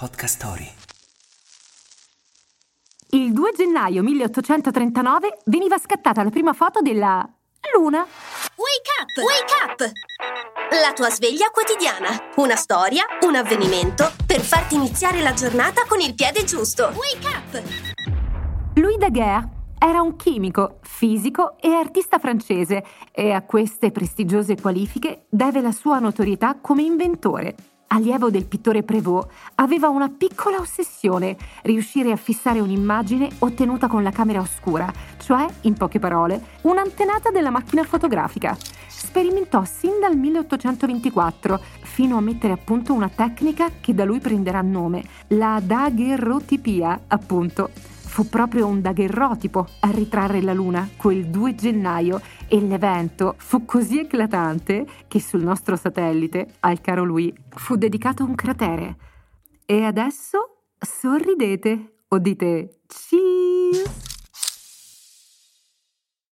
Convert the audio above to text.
Podcast Story. Il 2 gennaio 1839 veniva scattata la prima foto della Luna. Wake up! Wake up! La tua sveglia quotidiana. Una storia, un avvenimento per farti iniziare la giornata con il piede giusto. Wake up! Louis Daguerre era un chimico, fisico e artista francese e a queste prestigiose qualifiche deve la sua notorietà come inventore. Allievo del pittore Prévost, aveva una piccola ossessione, riuscire a fissare un'immagine ottenuta con la camera oscura, cioè, in poche parole, un'antenata della macchina fotografica. Sperimentò sin dal 1824, fino a mettere a punto una tecnica che da lui prenderà nome, la daguerrotipia, appunto. Fu proprio un daguerrotipo a ritrarre la luna quel 2 gennaio e l'evento fu così eclatante che sul nostro satellite, al caro lui, fu dedicato un cratere. E adesso sorridete o dite cheese!